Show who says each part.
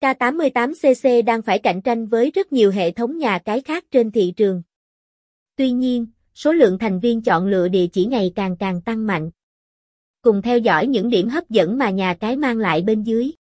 Speaker 1: K88cc đang phải cạnh tranh với rất nhiều hệ thống nhà cái khác trên thị trường. Tuy nhiên, số lượng thành viên chọn lựa địa chỉ ngày càng càng tăng mạnh. Cùng theo dõi những điểm hấp dẫn mà nhà cái mang lại bên dưới.